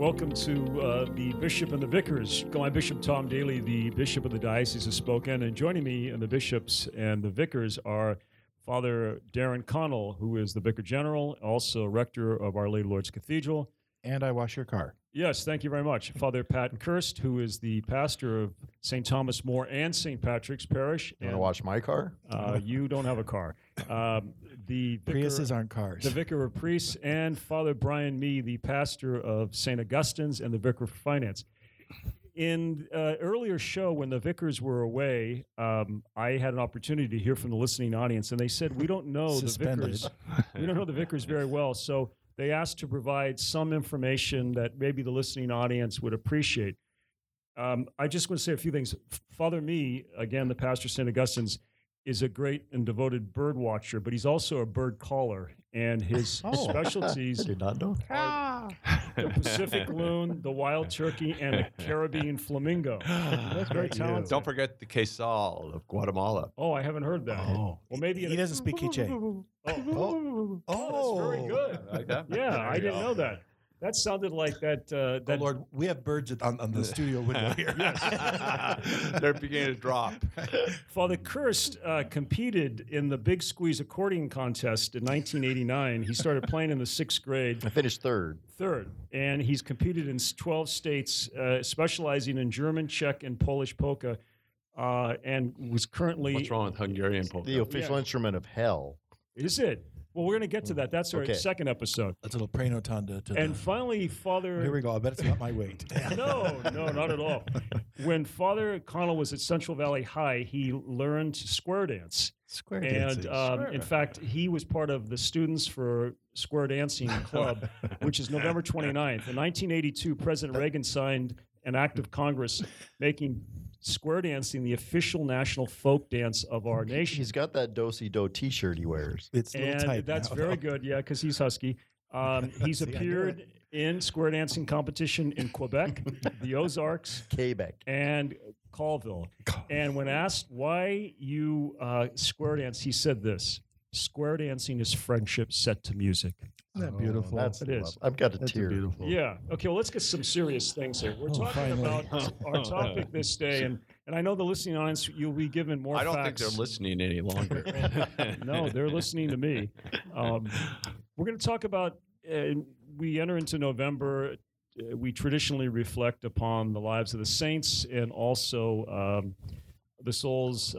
Welcome to uh, the Bishop and the Vicars. My Bishop Tom Daly, the Bishop of the Diocese of Spokane, and joining me and the bishops and the vicars are Father Darren Connell, who is the Vicar General, also rector of Our Lady Lourdes Cathedral. And I wash your car. Yes, thank you very much. Father Pat Kirst, who is the pastor of St. Thomas More and St. Patrick's Parish. You want to wash my car? Uh, you don't have a car. Um, the vicar, Priuses aren't cars. the vicar of priests, and Father Brian Mee, the pastor of St. Augustine's and the vicar for finance. In uh, earlier show, when the vicars were away, um, I had an opportunity to hear from the listening audience, and they said we don't know the vicars. we don't know the vicars very well, so they asked to provide some information that maybe the listening audience would appreciate. Um, I just want to say a few things. Father Mee, again, the pastor of St. Augustine's, is a great and devoted bird watcher, but he's also a bird caller, and his Oh. specialties Did not know. are ah. the Pacific loon, the wild turkey, and the Caribbean flamingo. That's very talented. Don't forget the quetzal of Guatemala. Oh, I haven't heard that. Oh. Well, maybe He doesn't speak Quiche. Oh, oh, Oh. that's very oh. good. Like that? Yeah, I didn't know that. That sounded like that. Uh, Oh Lord, we have birds on, on the studio window here. They're beginning to drop. Father Kirst uh, competed in the Big Squeeze accordion contest in 1989. He started playing in the sixth grade, I finished third. third, and he's competed in 12 states, uh, specializing in German, Czech, and Polish polka, uh, and was currently. What's wrong with Hungarian polka? The official Yeah. instrument of hell. Is it? Well, we're going to get to that. That's our Okay. second episode. That's a little prenoton to, to And the- finally, Father. Here we go. I bet it's not my weight. no, no, not at all. When Father Connell was at Central Valley High, he learned square dance. Square And dancing. um, in fact, he was part of the Students for Square Dancing Club, which is November 29th. In 1982, President Reagan signed an act of Congress making square dancing the official national folk dance of our nation. He's got that do-si do T-shirt he wears. it's a little And tight that's now, very though. good, yeah, because he's husky. Um, he's See, appeared in square dancing competition in Quebec, the Ozarks, Quebec. and Colville. And when asked why you uh, square dance, he said this Square dancing is friendship set to music. Isn't that beautiful? That's It love. is. I've got a That's tear. beautiful. Yeah. Okay, well, let's get some serious things here. We're Oh, talking finally. about our topic this day, and, and I know the listening audience, you'll be given more I don't think facts. they're listening any longer. no, they're listening to me. Um, we're going to talk about. Uh, we enter into November. Uh, we traditionally reflect upon the lives of the saints and also um, the souls uh,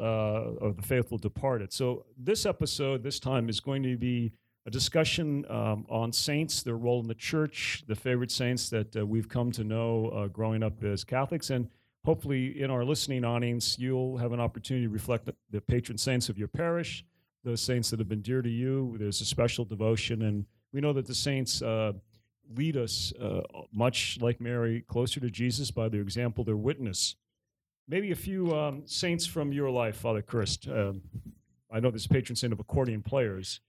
of the faithful departed. So this episode, this time, is going to be a discussion um, on saints, their role in the church, the favorite saints that uh, we've come to know uh, growing up as Catholics, and hopefully in our listening audience, you'll have an opportunity to reflect the, patron saints of your parish, those saints that have been dear to you. There's a special devotion, and we know that the saints uh, lead us, uh, much like Mary, closer to Jesus by their example, their witness. Maybe a few um, saints from your life, Father Kirst. Um I know a patron saint of accordion players.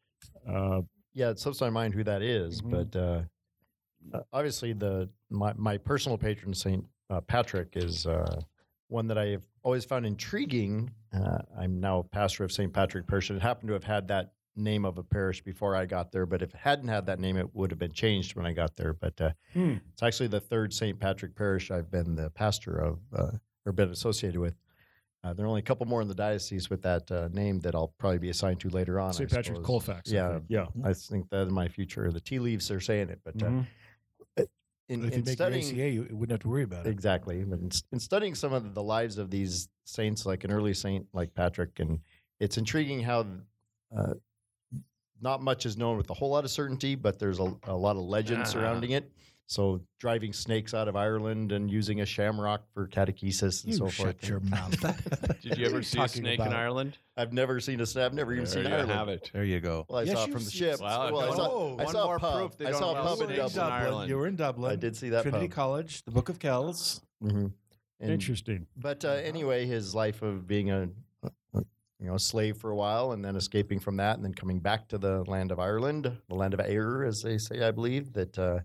Uh, Yeah, it slips my mind who that is, Mhm. but uh, uh, obviously the my my personal patron saint uh, Patrick is uh, one that I have always found intriguing. Uh, I'm now a pastor of St. Patrick Parish. It happened to have had that name of a parish before I got there, but if it hadn't had that name, it would have been changed when I got there. But uh, Hmm. it's actually the third St. Patrick Parish I've been the pastor of uh, or been associated with. Uh, there are only a couple more in the diocese with that uh, name that I'll probably be assigned to later on. St. I Patrick suppose. Colfax. Yeah. think. Yeah. I think that in my future, the tea leaves are saying it, but uh, Mhm. in, if you in make studying your ACA, you wouldn't have to worry about it. exactly, but in, in studying some of the lives of these saints, like an early saint like Patrick, and it's intriguing how uh, not much is known with a whole lot of certainty, but there's a, a lot of legend Ah. surrounding it. So driving snakes out of Ireland and using a shamrock for catechesis and You so shut forth. your mouth. Did you ever see a talking snake in? Ireland? I've never seen a snake. I've never even There seen you Ireland. have it. There you go. Well, I Yes, saw it from the ship. Well, well, I no. saw, I One saw more a pub. proof I saw a pub in in Dublin. Dublin. Ireland. you were in Dublin. I did see that Trinity pub. College, the Book of Kells. hmm And, Interesting. But uh, anyway, his life of being a, a you know a slave for a while and then escaping from that and then coming back to the land of Ireland, the land of Eire, as they say, I believe that uh,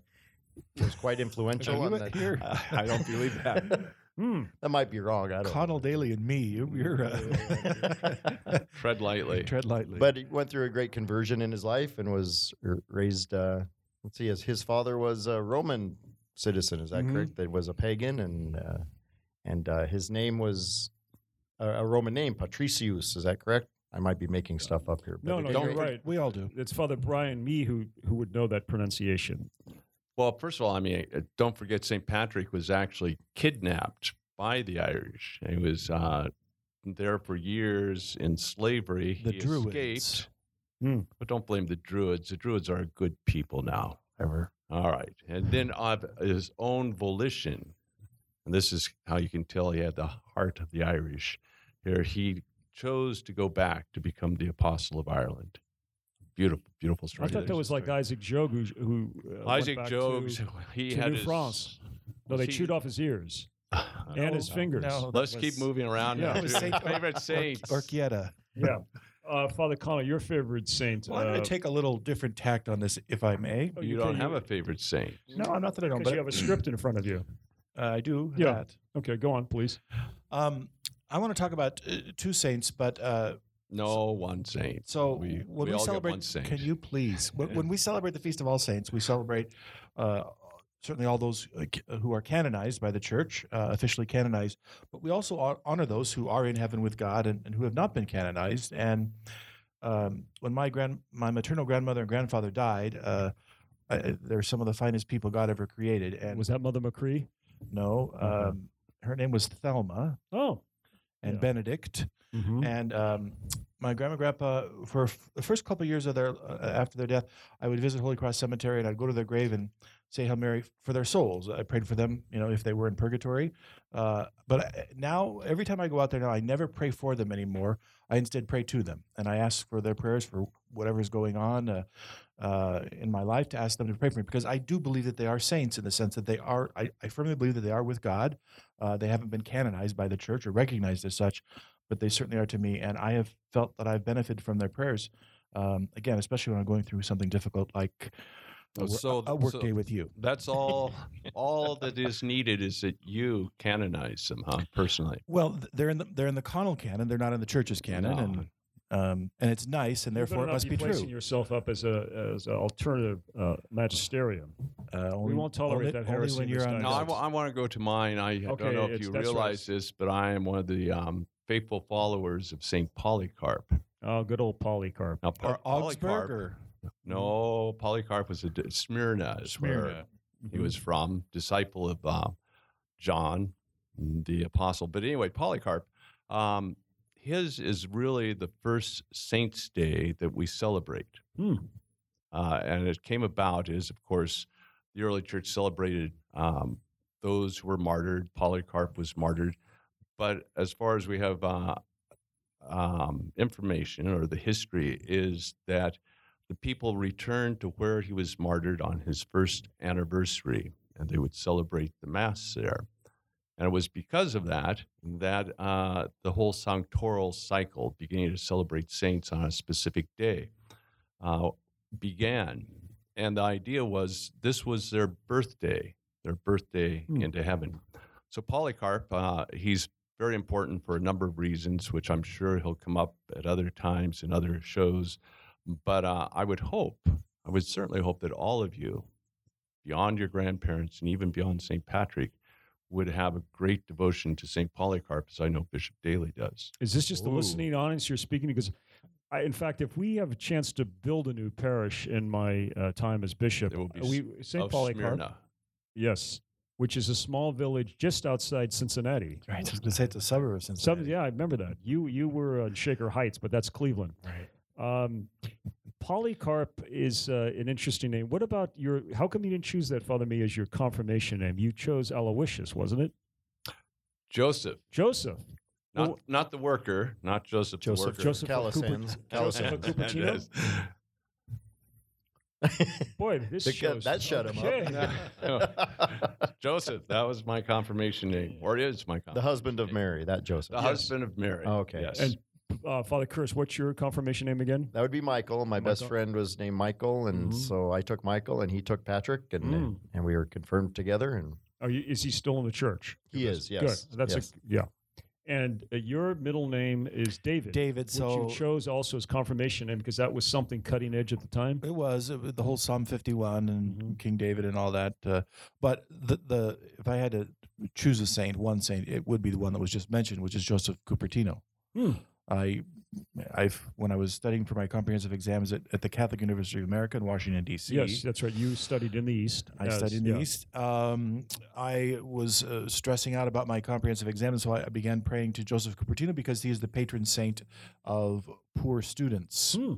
was quite influential. on went that. here. I don't believe that. Hmm. that might be wrong. I don't. Connell Daly and me. You, you're uh, Tread lightly. tread lightly. But he went through a great conversion in his life and was raised. Uh, let's see, as his father was a Roman citizen. Is that Mhm. correct? That was a pagan, and uh, and uh, his name was a, a Roman name, Patricius. Is that correct? I might be making stuff up here. No, at no, don't you're right. We all do. It's Father Brian Mee who who would know that pronunciation. Well, first of all, I mean, uh, don't forget St. Patrick was actually kidnapped by the Irish. He was uh, there for years in slavery. The he Druids. escaped. Hmm. But don't blame the Druids. The Druids are good people now. Ever. All right. And then of his own volition, and this is how you can tell he had the heart of the Irish. Here, he chose to go back to become the Apostle of Ireland. Beautiful, beautiful story. I thought that was like. Isaac Jogues who, who uh, Isaac back Jogues. To, he to had New his, France. no, they See- chewed off his ears Uh, and his fingers. no, Let's that keep moving around. Yeah. now That was to Saint- favorite saints. Orchietta. Yeah. Uh, Father Connell, your favorite saint? Well, I'm going uh, to take a little different tact on this, if I may. oh, you can- don't have a favorite saint. No, I'm not that I don't, because but you have a script in front of you. uh, I do. Yeah. That. Okay, go on, please. Um, I want to talk about uh, two saints, but uh, No one saint. so We- when we we, celebrate, can you please? When, when we celebrate the Feast of All Saints, we celebrate uh, certainly all those uh, who are canonized by the Church, uh, officially canonized, but we also honor those who are in heaven with God and, and who have not been canonized. And um, when my grand, my maternal grandmother and grandfather died, uh, I, they're some of the finest people God ever created. And Was that Mother McCree? no, um, her name was Thelma Oh. And Yeah. Benedict. Mm-hmm. And um, my grandma and grandpa, for f- the first couple of years of their uh, after their death, I would visit Holy Cross Cemetery and I'd go to their grave and say Hail Mary for their souls. I prayed for them, you know, if they were in purgatory. Uh, but I- now, every time I go out there now, I never pray for them anymore. I instead pray to them, and I ask for their prayers for whatever's going on uh, uh, in my life to ask them to pray for me because I do believe that they are saints in the sense that they are. I, I firmly believe that they are with God. Uh, they haven't been canonized by the church or recognized as such, but they certainly are to me, and I have felt that I've benefited from their prayers. Um, again, especially when I'm going through something difficult like a, so- a work so- day with you. That's all. all that is needed is that you canonize them, huh? Personally. Well, they're in the they're in the Connell canon. They're not in the church's canon, No. and um, and it's nice, and therefore it must be placing true. yourself up as a as an alternative uh, magisterium. Uh, only, won't tolerate only, that only heresy when you're on. No, I, Yes. wa- I want to go to mine. I Okay, don't know if you that's right. realize this, but I am one of the um, faithful followers of Saint Polycarp. Oh, good old Polycarp. Now, or Po- Augsburg, or No, Polycarp was a d- Smyrna. is where Smyrna. He was from, disciple of uh, John, the apostle. But anyway, Polycarp, um, his is really the first Saints' Day that we celebrate. Hmm. Uh, and it came about is, of course, the early church celebrated um, those who were martyred. Polycarp was martyred. But as far as we have uh, um, information or the history, is that the people returned to where he was martyred on his first anniversary, and they would celebrate the Mass there. And it was because of that that uh, the whole sanctoral cycle, beginning to celebrate saints on a specific day, uh, began. And the idea was this was their birthday, their birthday Hmm. into heaven. So Polycarp, uh, he's very important for a number of reasons, which I'm sure he'll come up at other times in other shows. But uh, I would hope, I would certainly hope that all of you, beyond your grandparents and even beyond St. Patrick, would have a great devotion to St. Polycarp, as I know Bishop Daly does. Is this just the listening audience you're speaking to? Because, I, in fact, if we have a chance to build a new parish in my uh, time as bishop, It will be uh, we St. Of Polycarp, Smyrna. yes, which is a small village just outside Cincinnati. right? I was going to say it's a suburb of Some, yeah, I remember that. You you were on Shaker Heights, but that's Cleveland. Right. Um, Polycarp is uh, an interesting name. What about your? How come you didn't choose that, Father Mee, as your confirmation name? You chose Aloysius, wasn't it? Joseph, Joseph. not Well- not the worker, not Joseph, Joseph the worker. Joseph of Calasanz. Joseph of Calasanz. Boy, this The- shows that shut him okay. up. Joseph, that was my confirmation name, or it is my confirmation the husband of. Mary, that Joseph. The husband of Mary. Okay. Yes. And uh, Father Curtis, what's your confirmation name again? That would be Michael. My best friend was named Michael, and Mhm. so I took Michael, and he took Patrick, and Mm. and we were confirmed together. And Are you, is he still in the church? he is, yes, Good. That's yes. a yeah. And uh, your middle name is David. David. Which So you chose also as confirmation name because that was something cutting edge at the time. It was, it was the whole Psalm 51 and Mhm. King David and all that. Uh, but the the if I had to choose a saint, one saint, it would be the one that was just mentioned, which is Joseph Cupertino. Hmm. I, I've when I was studying for my comprehensive exams at, at the Catholic University of America in Washington D.C. Yes, that's right. You studied in the East. I studied in the yeah. East. Um, I was uh, stressing out about my comprehensive exam, and so I began praying to Joseph Cupertino because he is the patron saint of poor students Hmm.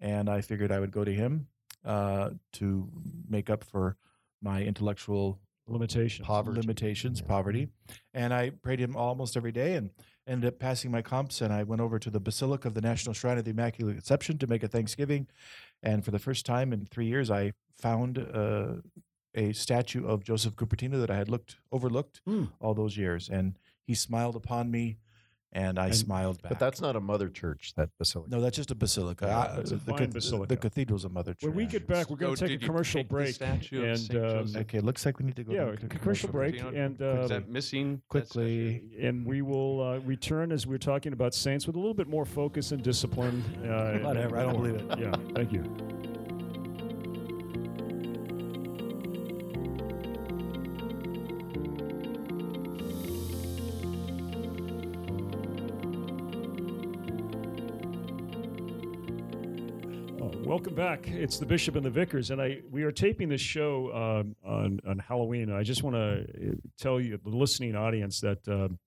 and I figured I would go to him uh, to make up for my intellectual Limitations. Poverty. limitations, Yeah. poverty. And I prayed to him almost every day and ended up passing my comps. And I went over to the Basilica of the National Shrine of the Immaculate Conception to make a Thanksgiving. And for the first time in three years, I found uh, a statue of Joseph Cupertino that I had looked overlooked Hmm. all those years. And he smiled upon me, and I And- smiled back. But that's not a mother church, that basilica. No, that's just a basilica. Yeah, I- it's a the, fine cath- basilica. the cathedral's a mother church. When we get back, we're going So to take a commercial take the break. statue of and Saint um, Joseph? Okay, looks like we need to go. yeah, to c- commercial break, Cupertino? and is uh, that missing that quickly. and we will uh, return as we're talking about saints with a little bit more focus and discipline. Uh, Whatever, I don't believe it. Yeah, thank you. Welcome back. It's the Bishop and the Vicars, and I we are taping this show um, on on Halloween. I just want to tell you, the listening audience, that um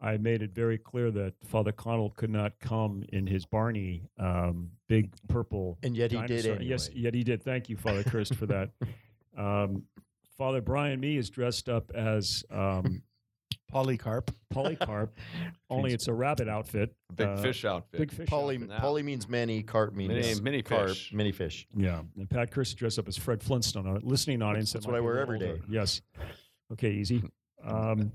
I made it very clear that Father Connell could not come in his Barney um, big purple. And yet he did anyway. Yes, yet he did. Thank you, Father Kirst, for that. Um, Father Brian Mee is dressed up as um, Polycarp. Polycarp, only it's a rabbit outfit. Big uh, fish outfit. Big fish. Poly, outfit. poly means many, carp means Many- many carp, fish. many fish. Yeah, and Pat Kirst dressed up as Fred Flintstone. Our listening audience. that That's what I wear little every older. day. Yes. Okay, easy. Um,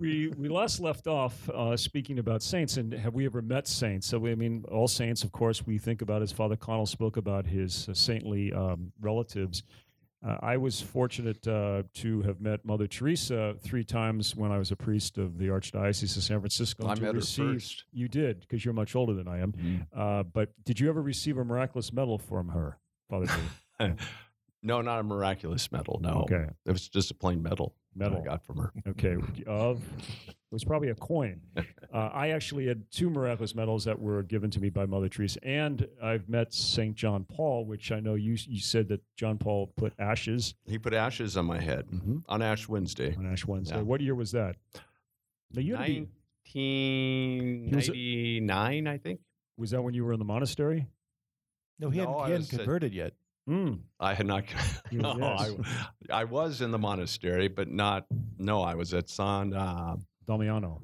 we we last left off uh, speaking about saints, and have we ever met saints? So I mean, all saints, of course, we think about as Father Connell spoke about his uh, saintly um, relatives. Uh, I was fortunate uh, to have met Mother Teresa three times when I was a priest of the Archdiocese of San Francisco. I met her first. You did, because you're much older than I am. Mhm. Uh, but did you ever receive a miraculous medal from her, Father? No, not a miraculous medal. No, Okay, it was just a plain medal. medal. I got from her. Okay, of was probably a coin. Uh, I actually had two miraculous medals that were given to me by Mother Teresa, and I've met Saint John Paul, which I know you you said that John Paul put ashes He put ashes on my head on Ash Wednesday, on Ash Wednesday. Yeah. What year was that? Now you had to be, was a- 1999, I think. was that when you were in the monastery? No, he No, hadn't, he hadn't was at- converted yet. Mm. I had not. No, yes. I, I was in the monastery, but not. No, I was at San. Uh, Damiano.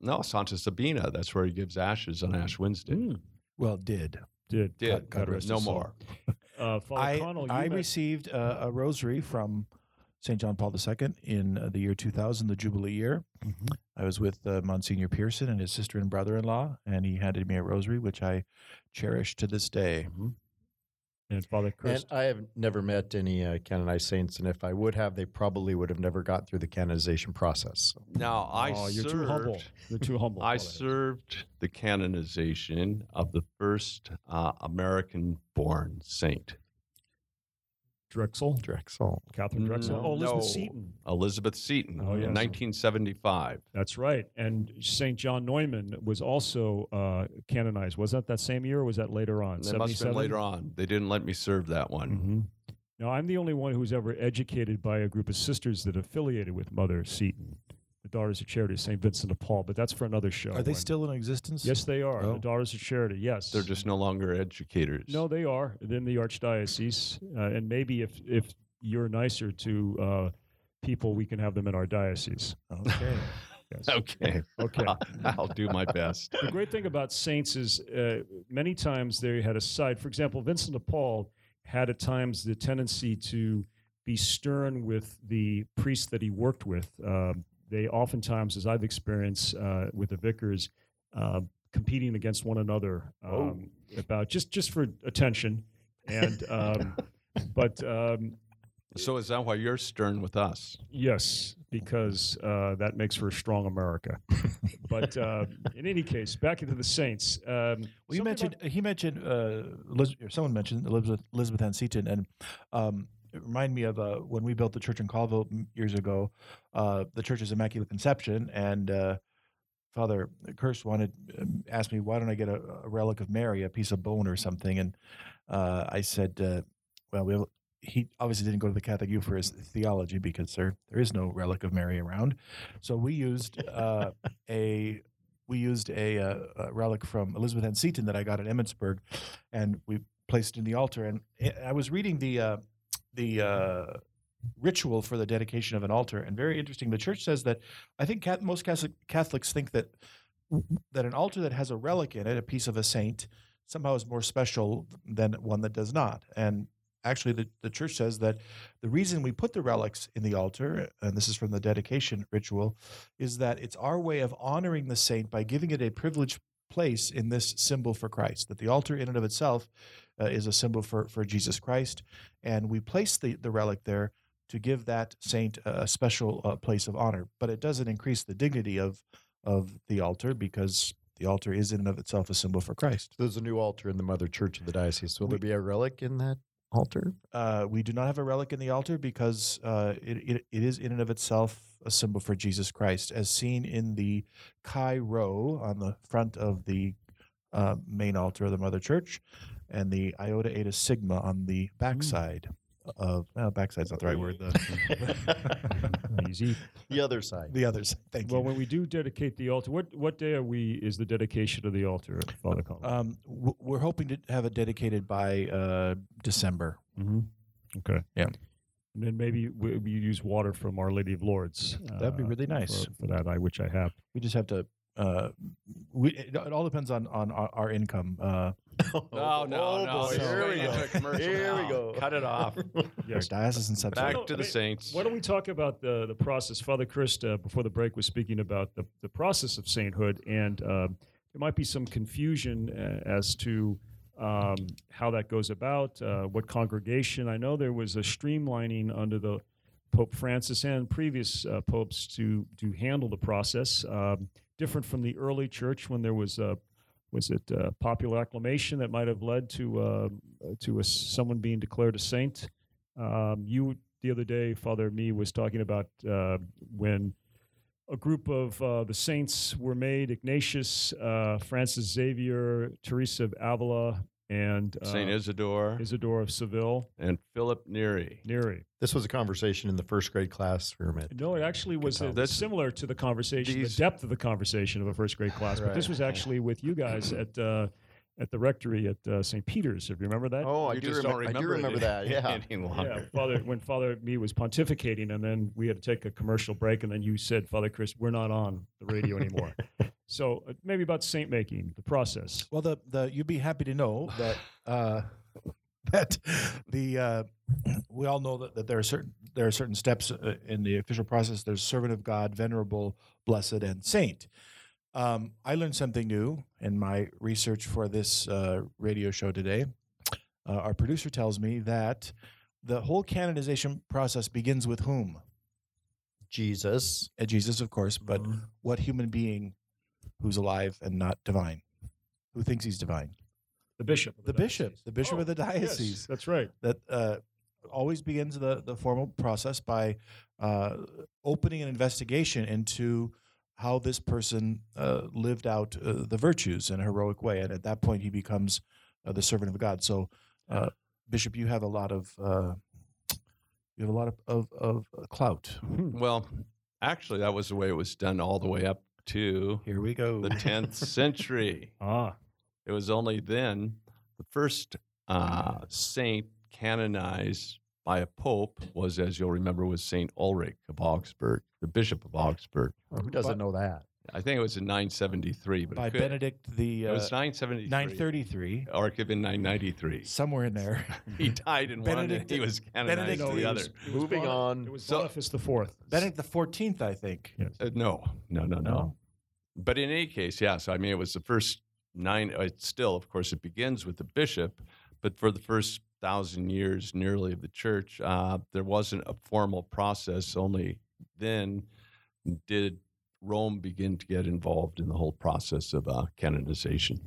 no, Santa Sabina. That's where he gives ashes on Ash Wednesday. Mm. Well, did. Did Did God- God rest no his soul. more? uh, Father I, Connell? You I met- received uh, a rosary from St. John Paul II in uh, the year 2000, the Jubilee year. Mhm. I was with uh, Monsignor Pearson and his sister and brother in law, and he handed me a rosary, which I cherish to this day. Mhm. And it's Father Kirst. And I have never met any uh, canonized saints, and if I would have, they probably would have never got through the canonization process. Now I oh, served. you're too humble. You're too humble. I served the canonization of the first uh, American-born saint, Drexel, Drexel. Catherine Drexel. No. oh, Elizabeth No. Seton. Elizabeth Seton, Oh, yes. 1975. That's right. And St. John Neumann was also uh, canonized. Was that that same year or was that later on? That must have been later on. They didn't let me serve that one. hmm Now, I'm the only one who was ever educated by a group of sisters that affiliated with Mother Seton, the Daughters of Charity, St. Vincent de Paul. But that's for another show. Are they when- still in existence? Yes, they are. Oh. The Daughters of Charity, yes. They're just no longer educators. No, they are. in the Archdiocese. Uh, and maybe if, if you're nicer to uh, people, we can have them in our diocese. Okay. Yes. Okay. Okay. I'll do my best. the great thing about saints is uh, many times they had a side. For example, Vincent de Paul had at times the tendency to be stern with the priests that he worked with. Um they oftentimes, as I've experienced uh, with the vicars, uh, competing against one another um, about just just for attention, and um, but. Um, So is that why you're stern with us? Yes, because uh, that makes for a strong America. but uh, in any case, back into the Saints. Um, Well, you mentioned about- he mentioned uh, Liz, or someone mentioned Elizabeth Elizabeth Ann Seton, and um, it reminded me of uh, when we built the church in Colville years ago. Uh, the church's Immaculate Conception, and uh, Father Kirst wanted um, asked me why don't I get a, a relic of Mary, a piece of bone or something, and uh, I said, uh, well, we have, he obviously didn't go to the Catholic U for his theology because there there is no relic of Mary around, so we used uh, a we used a, a relic from Elizabeth Ann Seton that I got at Emmitsburg, and we placed it in the altar. And I- I was reading the uh, the uh, ritual for the dedication of an altar, and very interesting. The church says that I think most Catholics think that that an altar that has a relic in it, a piece of a saint, somehow is more special than one that does not. And actually, the, the church says that the reason we put the relics in the altar, and this is from the dedication ritual, is that it's our way of honoring the saint by giving it a privileged place in this symbol for Christ. That the altar, in and of itself, uh, is a symbol for, for Jesus Christ. And we place the, the relic there to give that saint a special uh, place of honor. But it doesn't increase the dignity of, of the altar because the altar is in and of itself a symbol for Christ. There's a new altar in the Mother Church of the diocese. Will We- there be a relic in that altar? Uh, we do not have a relic in the altar because uh, it, it, it is in and of itself a symbol for Jesus Christ, as seen in the Chi Rho on the front of the uh, main altar of the Mother Church, and the Iota Eta Sigma on the backside of. Well, backside's not the right word. The, Easy. The other side. the others. Thank Well, you. Well, when we do dedicate the altar, what what day are we? Is the dedication of the altar, Father Connell? Um, w- we're hoping to have it dedicated by uh, December. mm-hmm. Okay. Yeah. And then maybe we, we use water from Our Lady of Lourdes. That'd be uh, really nice. for, for that, I which I have. We just have to. Uh, we, it, it all depends on on our, our income. Uh, No, no, no. Oh, boy. This Here we go. a commercial Here we go. Cut it off. Yes. diocesan subsidy. Back to the Saints. Why don't we talk about the the process? Father Kirst, uh, before the break, was speaking about the, the process of sainthood, and uh, there might be some confusion uh, as to um, how that goes about, uh, what congregation. I know there was a streamlining under the Pope Francis and previous uh, popes to to handle the process, um, different from the early church when there was a was it uh, popular acclamation that might have led to uh, to a, someone being declared a saint. Um, you the other day, Father Mee was talking about uh, when a group of uh, the saints were made: Ignatius, uh, Francis Xavier, Teresa of Avila, and uh, Saint Isidore Isidore of Seville. and Philip Neri. Neri. This was a conversation in the first grade class we were at. No, it actually was uh, That's- similar to the conversation, These- the depth of the conversation of a first grade class. But this was actually with you guys at uh, at the rectory at uh, St. Peter's. If you remember that. Oh, I You do, just remem- don't remember, I do remember it that. Yeah. any longer. Yeah, Father. When Father Mee was pontificating, and then we had to take a commercial break, and then you said, Father Kirst, we're not on the radio anymore. so uh, maybe about saint making, the process. Well, the the you'd be happy to know that uh, that the uh, we all know that, that there are certain there are certain steps uh, in the official process. There's servant of God, venerable, blessed, and saint. Um, I learned something new in my research for this uh, radio show today. Uh, our producer tells me that the whole canonization process begins with whom? Jesus. Uh, Jesus, of course, but what human being who's alive and not divine? Who thinks he's divine? The bishop. of The bishop, the bishop Oh, of the yes, diocese. that's right. That uh, always begins the, the formal process by uh, opening an investigation into how this person uh, lived out uh, the virtues in a heroic way. And at that point, he becomes uh, the servant of God. So, uh, Bishop, you have a lot of. Uh, you have a lot of, of, of uh, clout. Well, actually, that was the way it was done all the way up to Here we go. the 10th century. Ah, It was only then the first uh, saint canonized by a pope was, as you'll remember, was Saint Ulrich of Augsburg, the Bishop of Augsburg. Who doesn't know that? I think it was in 973, but by could, Benedict the it uh, was 973. 933, Or it could have been 993. somewhere in there. He died in one, and he was canonized Benedict no, the other. was- was Moving Bonif- on. It was So- Boniface the Fourth. Benedict the 14th, I think. Yes. Uh, no, no, no, no. No. But in any case, yeah. So I mean, it was the first nine. uh, It's still, of course, it begins with the bishop, but for the first thousand years nearly of the church, uh, there wasn't a formal process. Only then did Rome begin to get involved in the whole process of uh, canonization.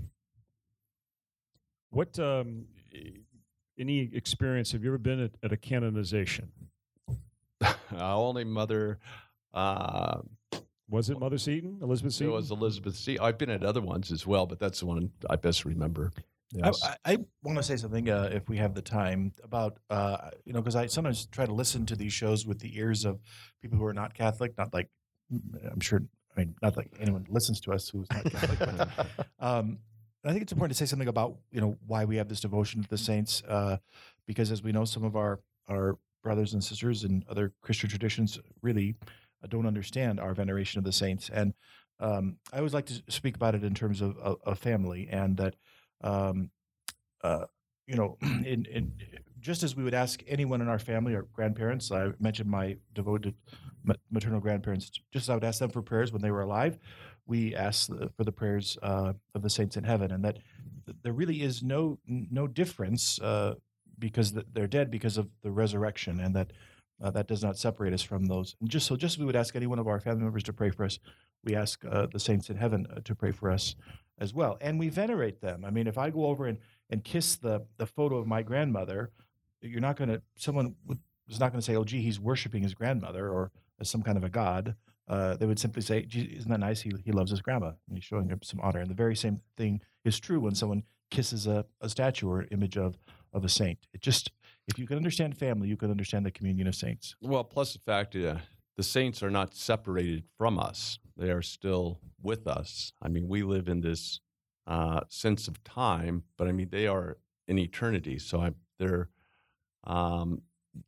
What um, any experience have you ever been at, at a canonization? Our only mother. Uh, was it Mother Seton, Elizabeth Seton? It was Elizabeth Seton. I've been at other ones as well, but that's the one I best remember. Yes. I, I, want to say something, uh, if we have the time, about uh, you know, because I sometimes try to listen to these shows with the ears of people who are not Catholic, not like I'm sure. I mean, not like anyone listens to us who's not Catholic. but, um, I think it's important to say something about you know why we have this devotion to the saints, uh, because as we know, some of our our brothers and sisters in other Christian traditions really uh, don't understand our veneration of the saints, and um, I always like to speak about it in terms of a family, and that um, uh, you know, in, in just as we would ask anyone in our family or grandparents, I mentioned my devoted maternal grandparents, just as I would ask them for prayers when they were alive, we ask for the prayers uh, of the saints in heaven, and that there really is no no difference uh, because they're dead because of the resurrection, and that uh, that does not separate us from those. And just so, just as we would ask any one of our family members to pray for us, we ask uh, the saints in heaven uh, to pray for us as well, and we venerate them. I mean, if I go over and and kiss the the photo of my grandmother, you're not going to someone is not going to say, "Oh, gee, he's worshiping his grandmother," or as some kind of a god. Uh, they would simply say, "Isn't that nice? He, he loves his grandma, and he's showing her some honor." And the very same thing is true when someone kisses a, a statue or image of of a saint. It just if you can understand family, you can understand the communion of saints. Well, plus the fact uh, the saints are not separated from us; they are still with us. I mean, we live in this uh, sense of time, but I mean, they are in eternity. So I, they're um,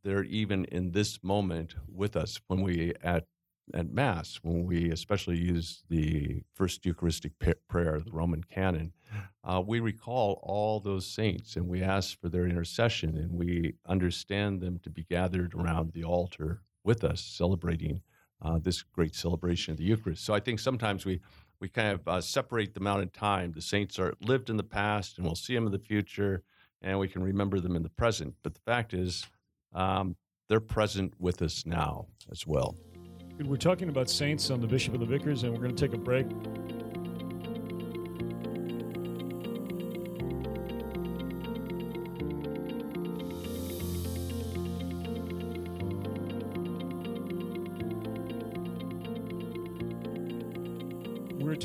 they're even in this moment with us when we at at mass when we especially use the first eucharistic prayer the roman canon uh, we recall all those saints and we ask for their intercession and we understand them to be gathered around the altar with us celebrating uh, this great celebration of the eucharist so i think sometimes we we kind of uh, separate them out in time the saints are lived in the past and we'll see them in the future and we can remember them in the present but the fact is um, they're present with us now as well. We're talking about saints on the Bishop of the Vicars, and we're going to take a break.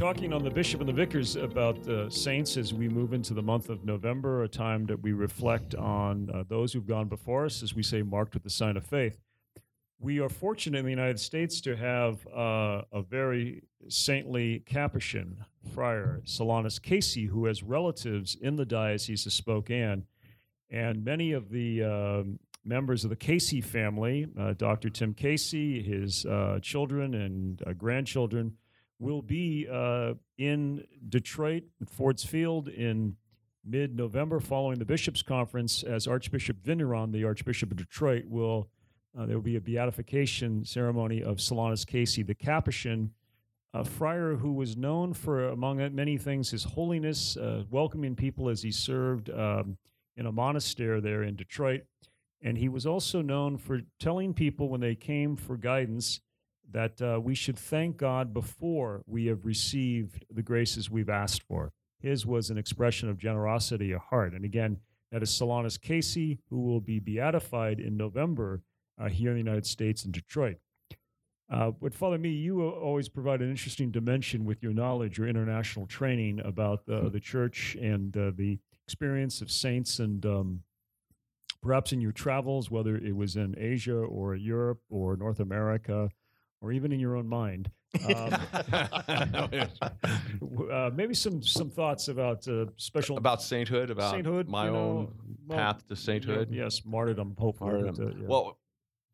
Talking on the Bishop and the Vicars about the saints as we move into the month of November, a time that we reflect on uh, those who've gone before us, as we say, marked with the sign of faith. We are fortunate in the United States to have uh, a very saintly Capuchin friar, Solanus Casey, who has relatives in the Diocese of Spokane. And many of the um, members of the Casey family, uh, Dr. Tim Casey, his uh, children and uh, grandchildren, will be uh, in Detroit Ford's Field in mid November following the Bishops' Conference as Archbishop Vigneron, the Archbishop of Detroit, will. Uh, there will be a beatification ceremony of Solanus Casey, the Capuchin, a friar who was known for, among many things, his holiness, uh, welcoming people as he served um, in a monastery there in Detroit. And he was also known for telling people when they came for guidance that uh, we should thank God before we have received the graces we've asked for. His was an expression of generosity of heart. And again, that is Solanus Casey, who will be beatified in November uh, here in the United States in Detroit. Uh, but Father Mee, you always provide an interesting dimension with your knowledge, your international training about uh, the church and uh, the experience of saints and um, perhaps in your travels, whether it was in Asia or Europe or North America, or even in your own mind. Um, uh, maybe some some thoughts about uh, special about sainthood, about sainthood, my own know, well, path to sainthood. yes, martyrdom, hopefully. Martyrdom. But, uh, yeah. Well,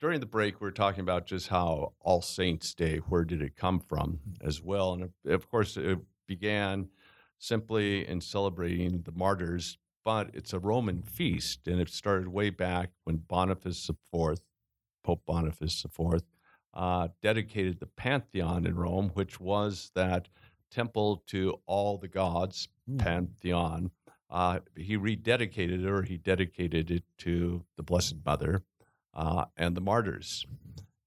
during the break, we are talking about just how All Saints Day, where did it come from, as well, and of course, it began simply in celebrating the martyrs, but it's a Roman feast, and it started way back when Boniface IV, Pope Boniface IV uh, dedicated the Pantheon in Rome, which was that temple to all the gods, mm. Pantheon. uh, he rededicated it or he dedicated it to the Blessed Mother uh, and the martyrs.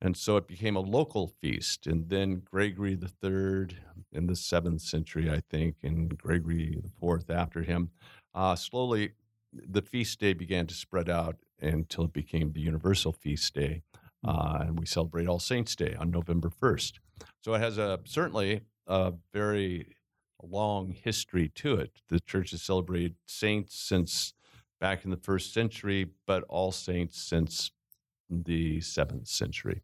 And so it became a local feast. And then Gregory III in the seventh century, I think, and Gregory IV after him, uh, slowly the feast day began to spread out until it became the universal feast day. Uh, and we celebrate All Saints' Day on November 1st. So it has a certainly a very long history to it. The church has celebrated saints since back in the first century, but all saints since the seventh century.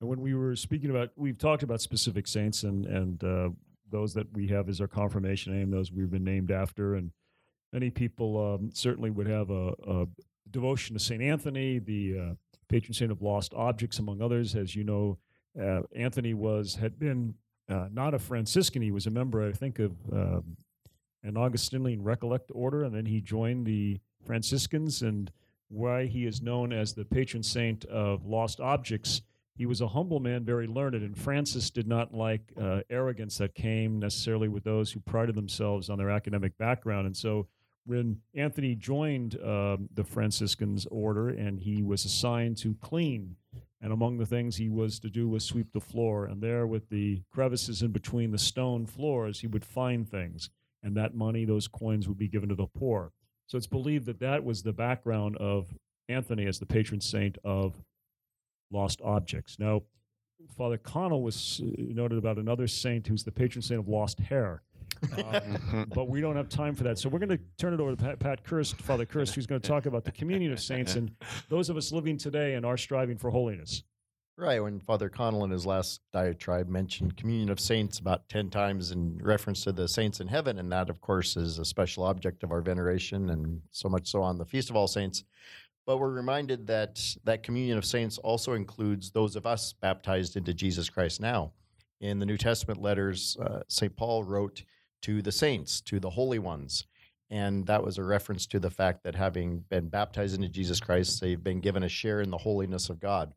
And when we were speaking about, we've talked about specific saints and and uh, those that we have as our confirmation name, those we've been named after, and many people um, certainly would have a, a, devotion to Saint Anthony, the uh, patron saint of lost objects, among others. As you know, uh, Anthony was had been uh, not a Franciscan; he was a member, I think, of um, an Augustinian Recollect order, and then he joined the Franciscans and why he is known as the patron saint of lost objects. He was a humble man, very learned, and Francis did not like uh, arrogance that came necessarily with those who prided themselves on their academic background. And so, when Anthony joined um, the Franciscans order and he was assigned to clean, and among the things he was to do was sweep the floor, and there with the crevices in between the stone floors, he would find things, and that money, those coins, would be given to the poor. So it's believed that that was the background of Anthony as the patron saint of lost objects. Now, Father Connell was uh, noted about another saint who's the patron saint of lost hair. Uh, but we don't have time for that. So we're going to turn it over to Pat, Pat Kirst, Father Kirst, who's going to talk about the communion of saints and those of us living today and our striving for holiness. Right. When Father Connell in his last diatribe mentioned communion of saints about 10 times in reference to the saints in heaven, and that, of course, is a special object of our veneration, and so much so on the Feast of All Saints. But we're reminded that that communion of saints also includes those of us baptized into Jesus Christ now. In the New Testament letters, uh, St. Paul wrote to the saints, to the holy ones. And that was a reference to the fact that having been baptized into Jesus Christ, they've been given a share in the holiness of God.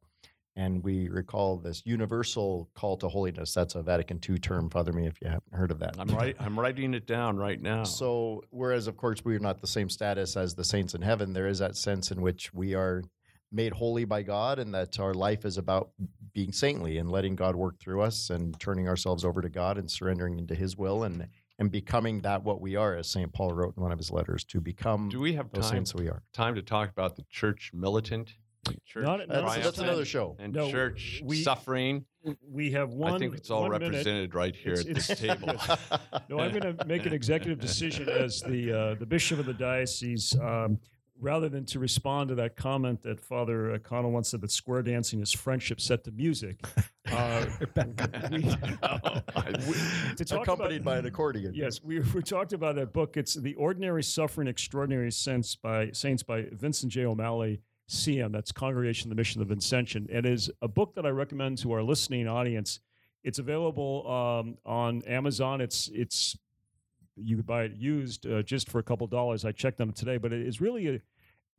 And we recall this universal call to holiness. That's a Vatican II term, Father Mee, if you haven't heard of that. I'm right. I'm writing it down right now. So, whereas of course we are not the same status as the saints in heaven, there is that sense in which we are made holy by God, and that our life is about being saintly and letting God work through us, and turning ourselves over to God and surrendering into His will, and and becoming that what we are, as Saint Paul wrote in one of his letters, to become Do we have those time saints we are. time to talk about the church militant, church Not- not That's, that's another show. and No, church we- suffering? We have one. I think it's all one minute. represented right here It's- at this it's- table. No, I'm going to make an executive decision as the uh, the bishop of the diocese. Um, rather than to respond to that comment that Father uh, Connell once said that square dancing is friendship set to music, uh, we, we- to Accompanied about, by an accordion. Yes, we, we talked about that book. It's The Ordinary Suffering, Extraordinary Sense by Saints by Vincent J. O'Malley, CM. That's Congregation of the Mission of Vincentian. It is a book that I recommend to our listening audience. It's available um, on Amazon. It's it's you could buy it used uh, just for a couple dollars. I checked it today, but it is really a,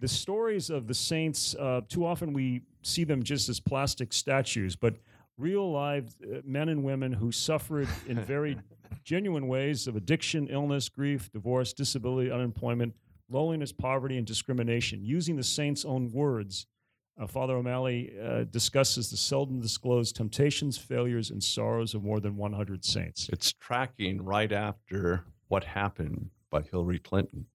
the stories of the saints. Uh, too often we see them just as plastic statues, but real live uh, men and women who suffered in very genuine ways of addiction, illness, grief, divorce, disability, unemployment, loneliness, poverty, and discrimination. Using the saints' own words, uh, Father O'Malley uh, discusses the seldom disclosed temptations, failures, and sorrows of more than 100 saints. it's tracking right after what happened by Hillary Clinton.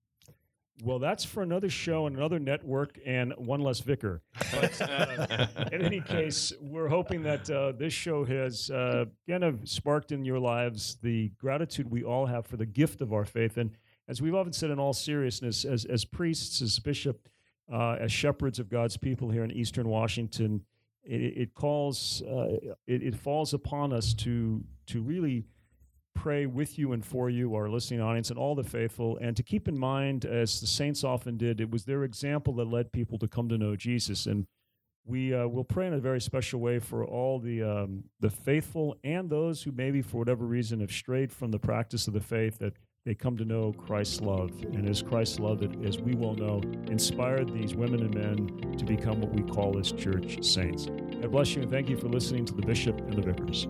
Well, that's for another show and another network and one less vicar. But uh, in any case, we're hoping that uh, this show has uh, kind of sparked in your lives the gratitude we all have for the gift of our faith. And as we've often said in all seriousness, as, as priests, as bishop, uh, as shepherds of God's people here in Eastern Washington, it, it calls, uh, it, it falls upon us to to really pray with you and for you, our listening audience, and all the faithful, and to keep in mind, as the saints often did, it was their example that led people to come to know Jesus. And we uh, will pray in a very special way for all the um, the faithful and those who maybe for whatever reason have strayed from the practice of the faith that they come to know Christ's love, and as Christ's love that, as we well know, inspired these women and men to become what we call as church saints. God bless you, and thank you for listening to the bishop and the vicars.